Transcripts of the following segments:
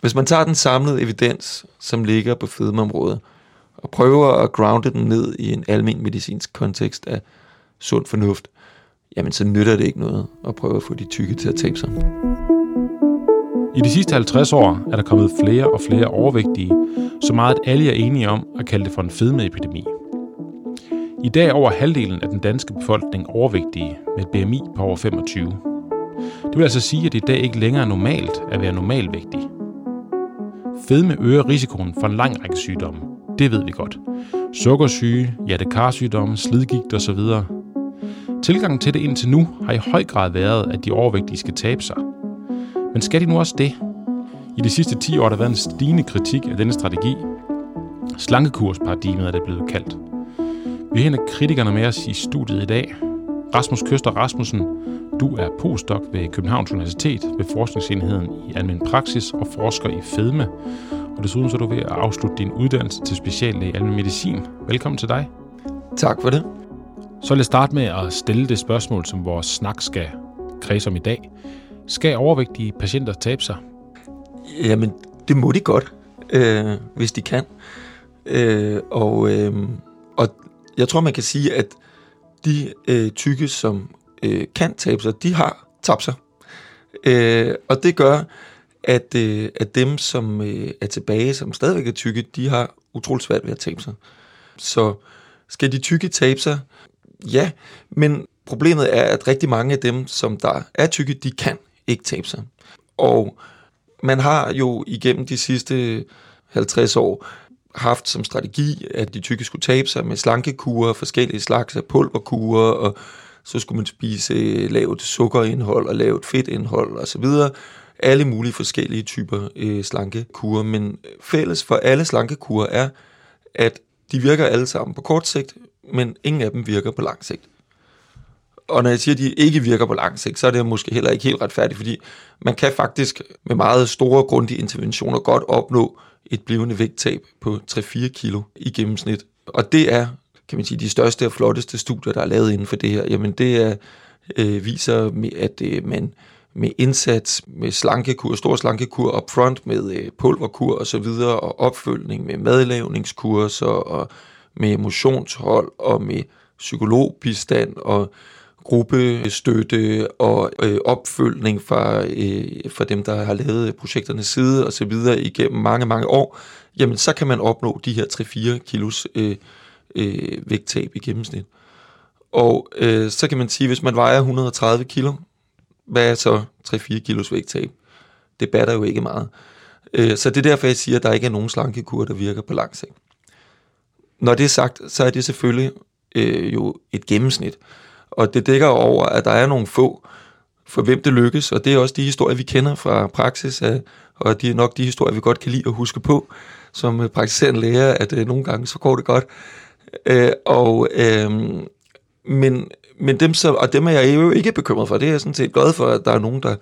Hvis man tager den samlede evidens, som ligger på fedmeområdet, og prøver at grounde den ned i en almen medicinsk kontekst af sund fornuft, jamen så nytter det ikke noget at prøve at få de tykke til at tabe sig. I de sidste 50 år er der kommet flere og flere overvægtige, så meget at alle er enige om at kalde det for en fedmeepidemi. I dag er over halvdelen af den danske befolkning overvægtige med et BMI på over 25. Det vil altså sige, at det i dag ikke længere er normalt at være normalvægtig. Fedme øger risikoen for en lang række sygdomme. Det ved vi godt. Sukkersyge, hjertekarsygdomme, slidgigt osv. Tilgangen til det indtil nu har i høj grad været, at de overvægtige skal tabe sig. Men skal de nu også det? I de sidste 10 år har der været en stigende kritik af denne strategi. Slankekursparadigmet er det blevet kaldt. Vi har kritikerne med os i studiet i dag. Rasmus Køster Rasmussen, du er postdoc ved Københavns Universitet ved Forskningsenheden i Almen Praksis og forsker i fedme. Og desuden så er du ved at afslutte din uddannelse til speciallæge i almen medicin. Velkommen til dig. Tak for det. Så vil jeg starte med at stille det spørgsmål, som vores snak skal kredse om i dag. Skal overvægtige patienter tabe sig? Jamen, det må de godt, øh, hvis de kan. Øh, og, øh, og jeg tror, man kan sige, at de øh, tykke, som øh, kan tabe sig, de har tabt sig. Øh, og det gør, at, øh, at dem, som øh, er tilbage, som stadigvæk er tykke, de har utroligt svært ved at tabe sig. Så skal de tykke tabe sig? Ja, men problemet er, at rigtig mange af dem, som der er tykke, de kan ikke tabe sig. Og man har jo igennem de sidste 50 år haft som strategi, at de tykke skulle tabe sig med slankekurer, forskellige slags af pulverkurer, og så skulle man spise øh, lavt sukkerindhold og lavt fedtindhold osv. Alle mulige forskellige typer øh, slankekurer, men øh, fælles for alle slankekurer er, at de virker alle sammen på kort sigt, men ingen af dem virker på lang sigt. Og når jeg siger, at de ikke virker på lang sigt, så er det måske heller ikke helt retfærdigt, fordi man kan faktisk med meget store, grundige interventioner godt opnå et blivende vægttab på 3-4 kilo i gennemsnit. Og det er, kan man sige, de største og flotteste studier, der er lavet inden for det her. Jamen det er, øh, viser, at øh, man med indsats, med slankekur, stor slankekur upfront, med øh, pulverkur og så videre, og opfølgning med madlavningskurser, og med emotionshold, og med psykologbistand, og gruppestøtte og øh, opfølgning fra, øh, fra dem, der har lavet projekternes side og så videre igennem mange, mange år, jamen så kan man opnå de her 3-4 kilos øh, øh, vægttab i gennemsnit. Og øh, så kan man sige, hvis man vejer 130 kilo, hvad er så 3-4 kilos vægttab? Det batter jo ikke meget. Øh, så det er derfor, jeg siger, at der ikke er nogen slankekur, der virker på lang sigt. Når det er sagt, så er det selvfølgelig øh, jo et gennemsnit. Og det dækker over, at der er nogle få, for hvem det lykkes, og det er også de historier, vi kender fra praksis, og det er nok de historier, vi godt kan lide at huske på, som praktiserende læger, at øh, nogle gange så går det godt. Øh, og, øh, men, men dem, så, og dem er jeg jo ikke bekymret for. Det er jeg sådan set glad for, at der er nogen, der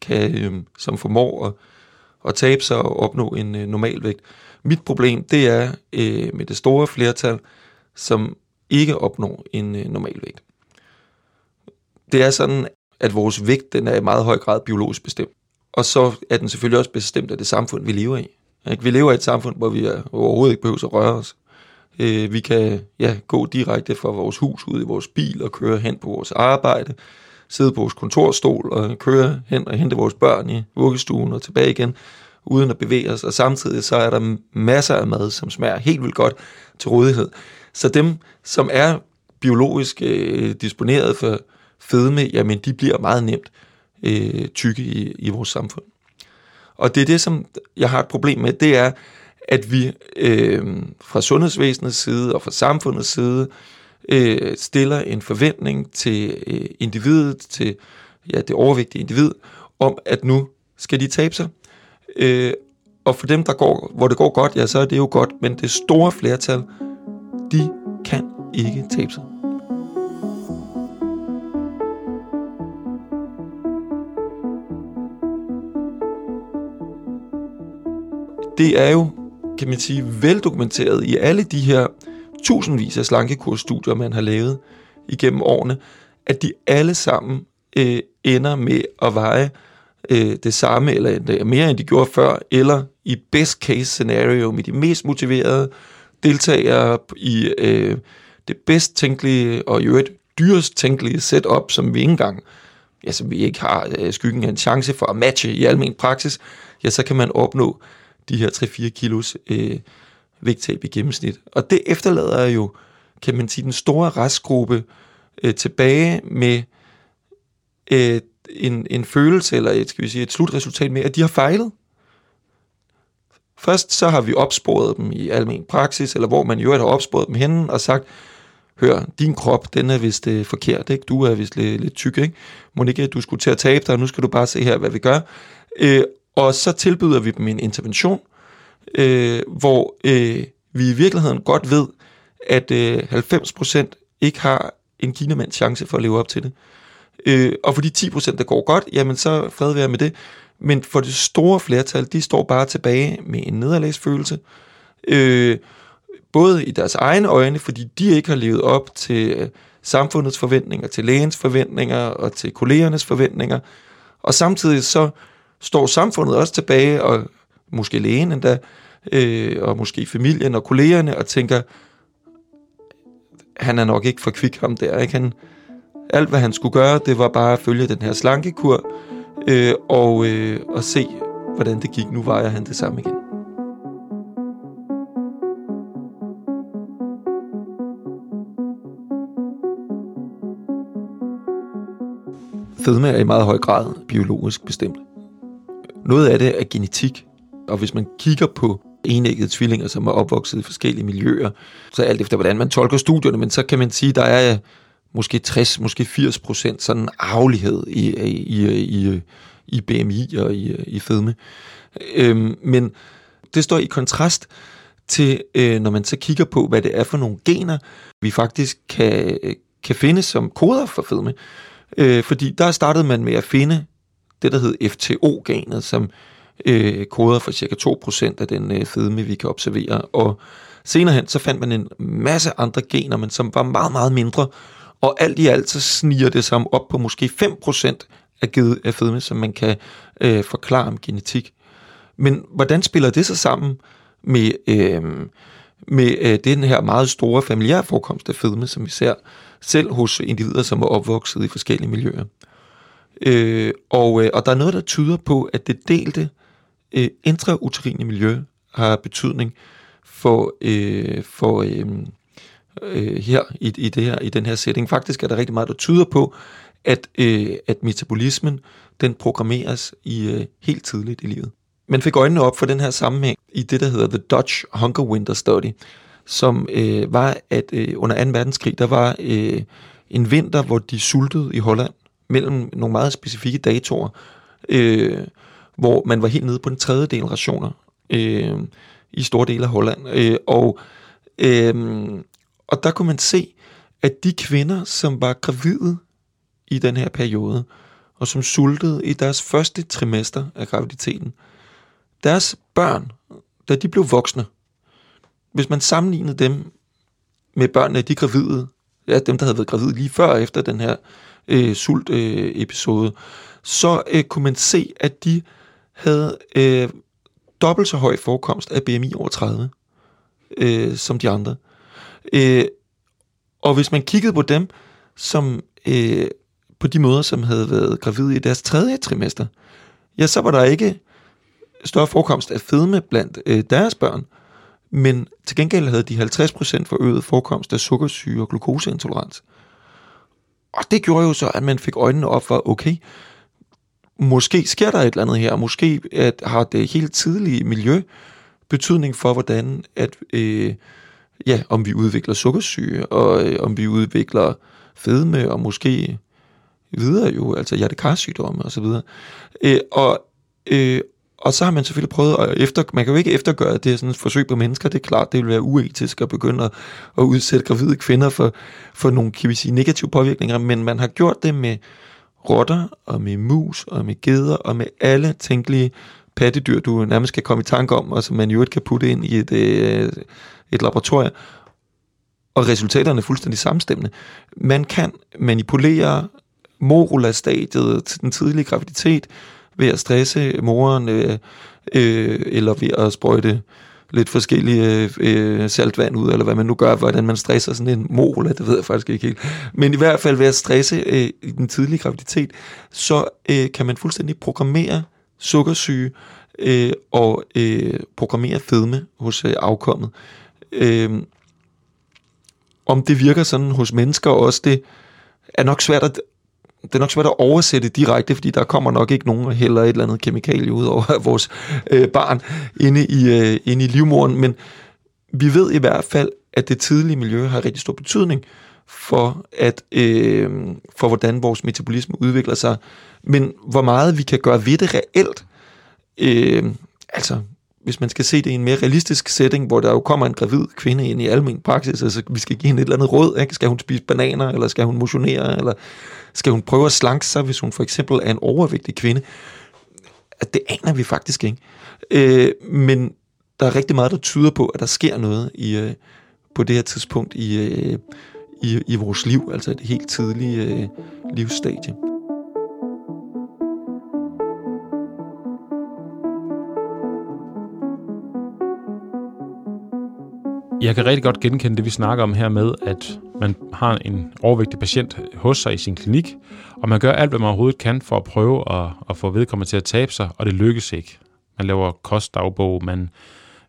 kan, øh, som formår at, at tabe sig og opnå en øh, normal vægt. Mit problem, det er øh, med det store flertal, som ikke opnår en øh, normal vægt. Det er sådan, at vores vægt den er i meget høj grad biologisk bestemt. Og så er den selvfølgelig også bestemt af det samfund, vi lever i. Ikke? Vi lever i et samfund, hvor vi overhovedet ikke behøver at røre os. Øh, vi kan ja, gå direkte fra vores hus ud i vores bil og køre hen på vores arbejde, sidde på vores kontorstol og køre hen og hente vores børn i vuggestuen og tilbage igen, uden at bevæge os. Og samtidig så er der masser af mad, som smager helt vildt godt til rådighed. Så dem, som er biologisk øh, disponeret for, fedme, jamen de bliver meget nemt øh, tykke i, i vores samfund. Og det er det, som jeg har et problem med, det er, at vi øh, fra sundhedsvæsenets side og fra samfundets side øh, stiller en forventning til øh, individet, til ja, det overvægtige individ, om at nu skal de tabe sig. Øh, og for dem, der går, hvor det går godt, ja, så er det jo godt, men det store flertal, de kan ikke tabe sig. det er jo, kan man sige, veldokumenteret i alle de her tusindvis af slankekursstudier, man har lavet igennem årene, at de alle sammen øh, ender med at veje øh, det samme, eller øh, mere end de gjorde før, eller i best case scenario med de mest motiverede deltagere i øh, det bedst tænkelige og i øvrigt dyrest tænkelige setup, som vi ikke engang, ja, som vi ikke har øh, skyggen af en chance for at matche i almen praksis, ja, så kan man opnå de her 3-4 kilos øh, vægttab i gennemsnit. Og det efterlader jo, kan man sige, den store restgruppe øh, tilbage med øh, en, en følelse, eller et, skal vi sige, et slutresultat med, at de har fejlet. Først så har vi opsporet dem i almen praksis, eller hvor man jo har opsporet dem henne og sagt, hør, din krop, den er vist øh, forkert, ikke? du er vist lidt, lidt tyk, ikke? Monika, du skulle til at tabe dig, nu skal du bare se her, hvad vi gør. Øh, og så tilbyder vi dem en intervention, øh, hvor øh, vi i virkeligheden godt ved, at øh, 90% ikke har en kinamands chance for at leve op til det. Øh, og for de 10%, der går godt, jamen så fred være med det. Men for det store flertal, de står bare tilbage med en nederlagsfølelse. Øh, både i deres egne øjne, fordi de ikke har levet op til øh, samfundets forventninger, til lægens forventninger og til kollegernes forventninger. Og samtidig så står samfundet også tilbage, og måske lægen endda, øh, og måske familien og kollegerne, og tænker, han er nok ikke for kvik ham der, ikke? Han, alt hvad han skulle gøre, det var bare at følge den her slankekur, øh, og, øh, og se, hvordan det gik. Nu vejer han det samme igen. Fedme er i meget høj grad biologisk bestemt. Noget af det er genetik, og hvis man kigger på enæggede tvillinger, som er opvokset i forskellige miljøer, så alt efter hvordan man tolker studierne, men så kan man sige, at der er måske 60, måske 80 procent sådan arvelighed i, i, i, i BMI og i, i fedme. Øhm, men det står i kontrast til, øh, når man så kigger på, hvad det er for nogle gener, vi faktisk kan, kan finde som koder for fedme. Øh, fordi der startede man med at finde det, der hed FTO-genet, som øh, koder for cirka 2% af den øh, fedme, vi kan observere. Og senere hen, så fandt man en masse andre gener, men som var meget, meget mindre. Og alt i alt, så sniger det sig op på måske 5% af, givet af fedme, som man kan øh, forklare om genetik. Men hvordan spiller det så sammen med, øh, med øh, den her meget store familiære forekomst af fedme, som vi ser selv hos individer, som er opvokset i forskellige miljøer? Øh, og, øh, og der er noget, der tyder på, at det delte øh, intrauterine miljø har betydning for, øh, for øh, øh, her i, i, det her i den her setting. Faktisk er der rigtig meget, der tyder på, at, øh, at metabolismen den programmeres i øh, helt tidligt i livet. Man fik øjnene op for den her sammenhæng i det, der hedder The Dutch Hunger Winter Study, som øh, var, at øh, under 2. verdenskrig, der var øh, en vinter, hvor de sultede i Holland mellem nogle meget specifikke datoer, øh, hvor man var helt nede på den tredje del rationer øh, i store dele af Holland. Øh, og, øh, og der kunne man se, at de kvinder, som var gravide i den her periode, og som sultede i deres første trimester af graviditeten, deres børn, da de blev voksne, hvis man sammenlignede dem med børnene af de gravide, ja, dem, der havde været gravide lige før og efter den her øh, sult-episode, øh, så øh, kunne man se, at de havde øh, dobbelt så høj forekomst af BMI over 30 øh, som de andre. Øh, og hvis man kiggede på dem, som øh, på de måder, som havde været gravide i deres tredje trimester, ja, så var der ikke større forekomst af fedme blandt øh, deres børn, men til gengæld havde de 50% forøget forekomst af sukkersyge og glukoseintolerans. Og det gjorde jo så, at man fik øjnene op for, okay, måske sker der et eller andet her, måske at har det helt tidlige miljø betydning for, hvordan at, øh, ja, om vi udvikler sukkersyge, og øh, om vi udvikler fedme, og måske videre jo, altså hjertekarsygdomme og så videre. Øh, og, øh, og så har man selvfølgelig prøvet at efter, man kan jo ikke eftergøre det sådan et forsøg på mennesker, det er klart, det vil være uetisk at begynde at, at udsætte gravide kvinder for, for nogle, kan vi sige, negative påvirkninger, men man har gjort det med rotter, og med mus, og med geder, og med alle tænkelige pattedyr, du nærmest kan komme i tanke om, og som man jo ikke kan putte ind i et, øh, et laboratorium. Og resultaterne er fuldstændig samstemmende. Man kan manipulere morula-stadiet til den tidlige graviditet ved at stresse moren, øh, øh, eller ved at sprøjte lidt forskellige øh, øh saltvand ud, eller hvad man nu gør, hvordan man stresser sådan en mol, det ved jeg faktisk ikke helt. Men i hvert fald ved at stresse øh, i den tidlige graviditet, så øh, kan man fuldstændig programmere sukkersyge øh, og øh, programmere fedme hos øh, afkommet. Øh, om det virker sådan hos mennesker også, det er nok svært at det er nok svært at oversætte direkte, fordi der kommer nok ikke nogen heller et eller andet kemikalie ud over vores øh, barn inde i, øh, inde i livmoren, men vi ved i hvert fald, at det tidlige miljø har rigtig stor betydning for, at, øh, for hvordan vores metabolisme udvikler sig. Men hvor meget vi kan gøre ved det reelt, øh, altså hvis man skal se det i en mere realistisk setting, hvor der jo kommer en gravid kvinde ind i almen praksis, altså vi skal give hende et eller andet råd, ikke? skal hun spise bananer, eller skal hun motionere, eller skal hun prøve at slanke sig, hvis hun for eksempel er en overvægtig kvinde? At Det aner vi faktisk ikke. Øh, men der er rigtig meget, der tyder på, at der sker noget i, øh, på det her tidspunkt i, øh, i, i vores liv, altså et helt tidligt øh, livsstadie. Jeg kan rigtig godt genkende det, vi snakker om her med, at man har en overvægtig patient hos sig i sin klinik, og man gør alt, hvad man overhovedet kan for at prøve at, at få vedkommende til at tabe sig, og det lykkes ikke. Man laver kostdagbog, man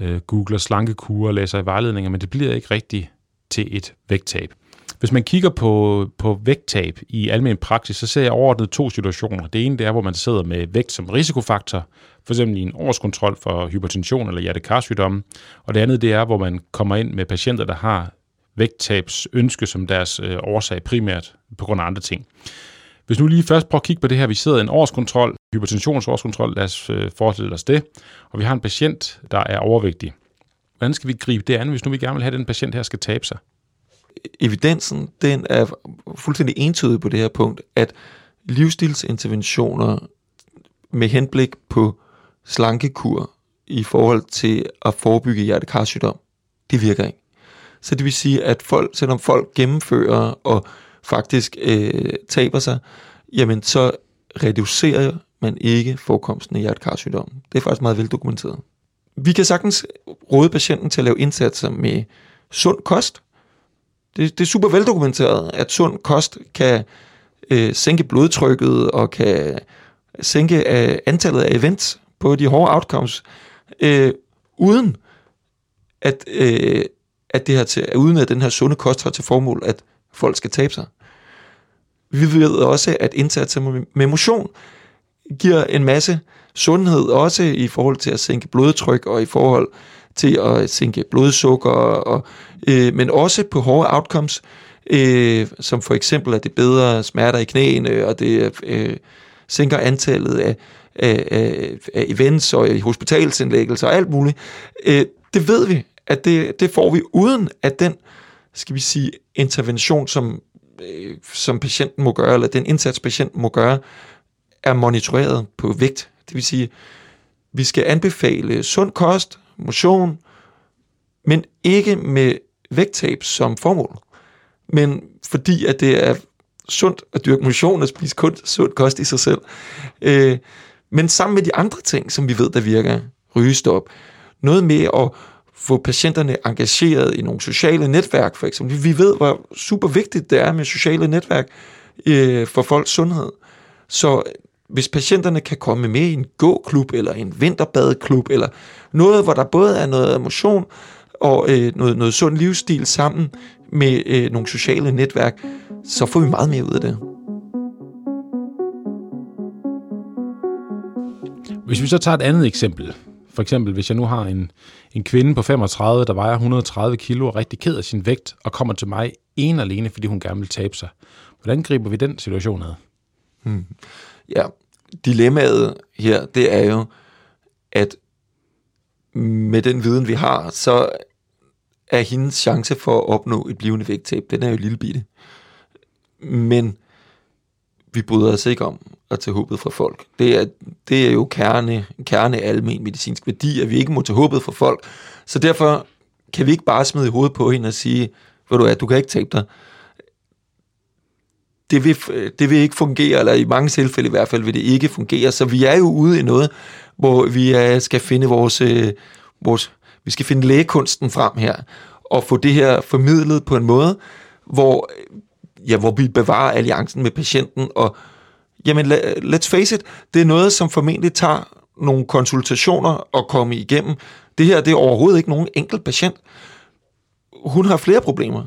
øh, googler slankekurer, læser i vejledninger, men det bliver ikke rigtigt til et vægttab. Hvis man kigger på, på vægttab i almen praksis, så ser jeg overordnet to situationer. Det ene det er, hvor man sidder med vægt som risikofaktor, for eksempel i en årskontrol for hypertension eller hjertekarsygdomme. Og det andet det er, hvor man kommer ind med patienter, der har vægttabs ønske som deres øh, årsag primært på grund af andre ting. Hvis nu lige først prøver at kigge på det her, vi sidder i en årskontrol, hypertensionsårskontrol, lad os øh, forestille os det, og vi har en patient, der er overvægtig. Hvordan skal vi gribe det an, hvis nu vi gerne vil have, at den patient her skal tabe sig? evidensen, den er fuldstændig entydig på det her punkt, at livsstilsinterventioner med henblik på slankekur i forhold til at forebygge hjertekarsygdom, det virker ikke. Så det vil sige, at folk, selvom folk gennemfører og faktisk øh, taber sig, jamen så reducerer man ikke forekomsten af hjertekarsygdom. Det er faktisk meget veldokumenteret. Vi kan sagtens råde patienten til at lave indsatser med sund kost, det, det er super veldokumenteret, at sund kost kan øh, sænke blodtrykket og kan sænke øh, antallet af events på de hårde outcomes, øh, uden at, øh, at det her til, uden at den her sunde kost har til formål, at folk skal tabe sig. Vi ved også, at indsatser med motion giver en masse sundhed, også i forhold til at sænke blodtryk og i forhold til at sænke blodsukker, og, øh, men også på hårde outcomes, øh, som for eksempel at det bedre smerter i knæene, og det øh, sænker antallet af, af, af, af events og hospitalsindlæggelser og alt muligt. Øh, det ved vi, at det, det får vi uden at den, skal vi sige, intervention, som, øh, som patienten må gøre, eller den indsats, patienten må gøre, er monitoreret på vægt. Det vil sige, vi skal anbefale sund kost, motion, men ikke med vægttab som formål, men fordi at det er sundt at dyrke motion og spise kun sund kost i sig selv. Øh, men sammen med de andre ting, som vi ved, der virker, rygestop, noget med at få patienterne engageret i nogle sociale netværk, for eksempel. Vi ved, hvor super vigtigt det er med sociale netværk øh, for folks sundhed. Så hvis patienterne kan komme med i en gåklub, eller en vinterbadeklub, eller noget, hvor der både er noget motion og øh, noget, noget sund livsstil sammen med øh, nogle sociale netværk, så får vi meget mere ud af det. Hvis vi så tager et andet eksempel, for eksempel hvis jeg nu har en, en kvinde på 35, der vejer 130 kilo og er rigtig ked af sin vægt, og kommer til mig en alene, fordi hun gerne vil tabe sig. Hvordan griber vi den situation ad? Hmm. Ja, dilemmaet her, det er jo, at med den viden, vi har, så er hendes chance for at opnå et blivende vægttab, den er jo lille bitte. Men vi bryder os ikke om at tage håbet fra folk. Det er, det er jo kerne, kerne almen medicinsk værdi, at vi ikke må tage håbet fra folk. Så derfor kan vi ikke bare smide i hovedet på hende og sige, hvor du er, du kan ikke tabe dig. det vil, det vil ikke fungere, eller i mange tilfælde i hvert fald vil det ikke fungere. Så vi er jo ude i noget, hvor vi er, skal finde vores, øh, vores, vi skal finde lægekunsten frem her, og få det her formidlet på en måde, hvor, ja, hvor vi bevarer alliancen med patienten, og jamen, let's face it, det er noget, som formentlig tager nogle konsultationer at komme igennem. Det her, det er overhovedet ikke nogen enkelt patient. Hun har flere problemer.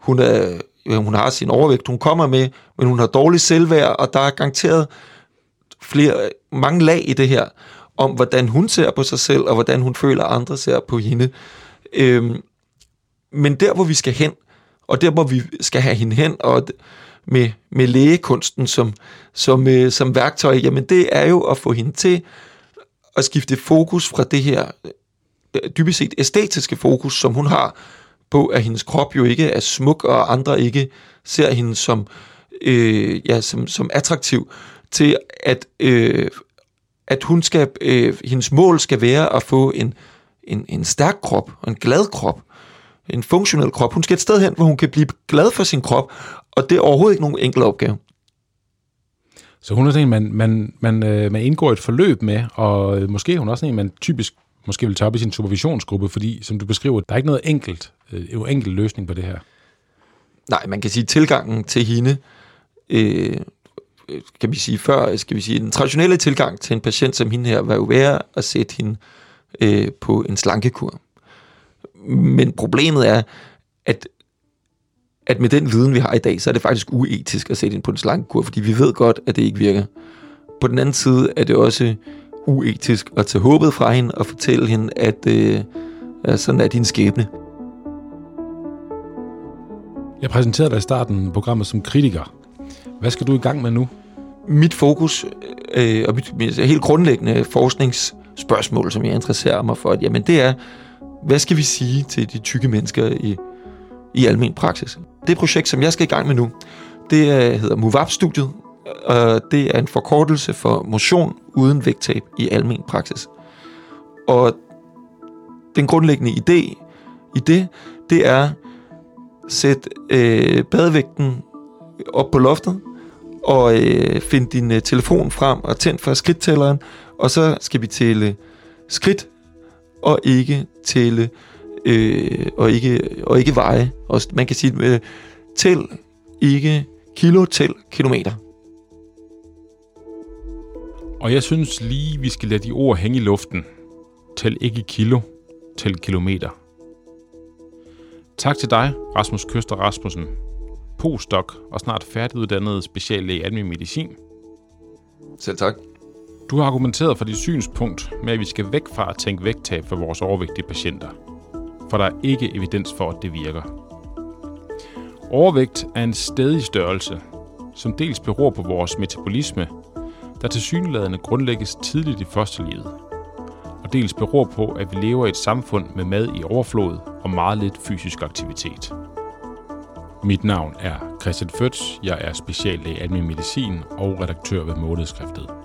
Hun, er, hun har sin overvægt, hun kommer med, men hun har dårlig selvværd, og der er garanteret flere, mange lag i det her, om hvordan hun ser på sig selv, og hvordan hun føler, at andre ser på hende. Øhm, men der, hvor vi skal hen, og der, hvor vi skal have hende hen, og med, med lægekunsten som, som, øh, som værktøj, jamen det er jo at få hende til at skifte fokus fra det her øh, dybest set æstetiske fokus, som hun har på, at hendes krop jo ikke er smuk, og andre ikke ser hende som, øh, ja, som, som attraktiv, til at, øh, at hun skal, øh, hendes mål skal være at få en, en, en stærk krop, og en glad krop, en funktionel krop. Hun skal et sted hen, hvor hun kan blive glad for sin krop, og det er overhovedet ikke nogen enkel opgave. Så hun er sådan en, man, man, man, øh, man indgår et forløb med, og måske er hun også en, man typisk måske vil tage op i sin supervisionsgruppe, fordi som du beskriver, der er ikke noget enkelt, øh, en enkelt løsning på det her. Nej, man kan sige, tilgangen til hende, øh, kan vi sige før, skal vi sige, den traditionelle tilgang til en patient som hende her, var jo være at sætte hende øh, på en slankekur. Men problemet er, at at med den viden, vi har i dag, så er det faktisk uetisk at sætte ind på en slankekur, fordi vi ved godt, at det ikke virker. På den anden side er det også uetisk at tage håbet fra hende og fortælle hende, at øh, sådan er din skæbne. Jeg præsenterede dig i starten programmet som kritiker. Hvad skal du i gang med nu? Mit fokus øh, og mit, mit helt grundlæggende forskningsspørgsmål, som jeg interesserer mig for, jamen det er, hvad skal vi sige til de tykke mennesker i, i almen praksis? Det projekt, som jeg skal i gang med nu, det øh, hedder MoveUp-studiet, øh, det er en forkortelse for motion uden vægttab i almen praksis. Og den grundlæggende idé i det, det er sæt øh, badevægten op på loftet, og øh, find din øh, telefon frem og tænd for skridttælleren, og så skal vi tælle skridt, og ikke tælle, øh, og, ikke, og ikke veje. Og man kan sige, øh, tæl ikke kilo, tæl kilometer. Og jeg synes lige, vi skal lade de ord hænge i luften. Tæl ikke kilo, tæl kilometer. Tak til dig, Rasmus Køster Rasmussen, postdoc og snart færdiguddannet speciallæge i almindelig medicin. Selv tak. Du har argumenteret for dit synspunkt med, at vi skal væk fra at tænke vægttab for vores overvægtige patienter. For der er ikke evidens for, at det virker. Overvægt er en stedig størrelse, som dels beror på vores metabolisme, der til synlædende grundlægges tidligt i fosterlivet, og dels beror på, at vi lever i et samfund med mad i overflod og meget lidt fysisk aktivitet. Mit navn er Christian Føds, jeg er speciallæge i almindelig medicin og redaktør ved Måledskriftet.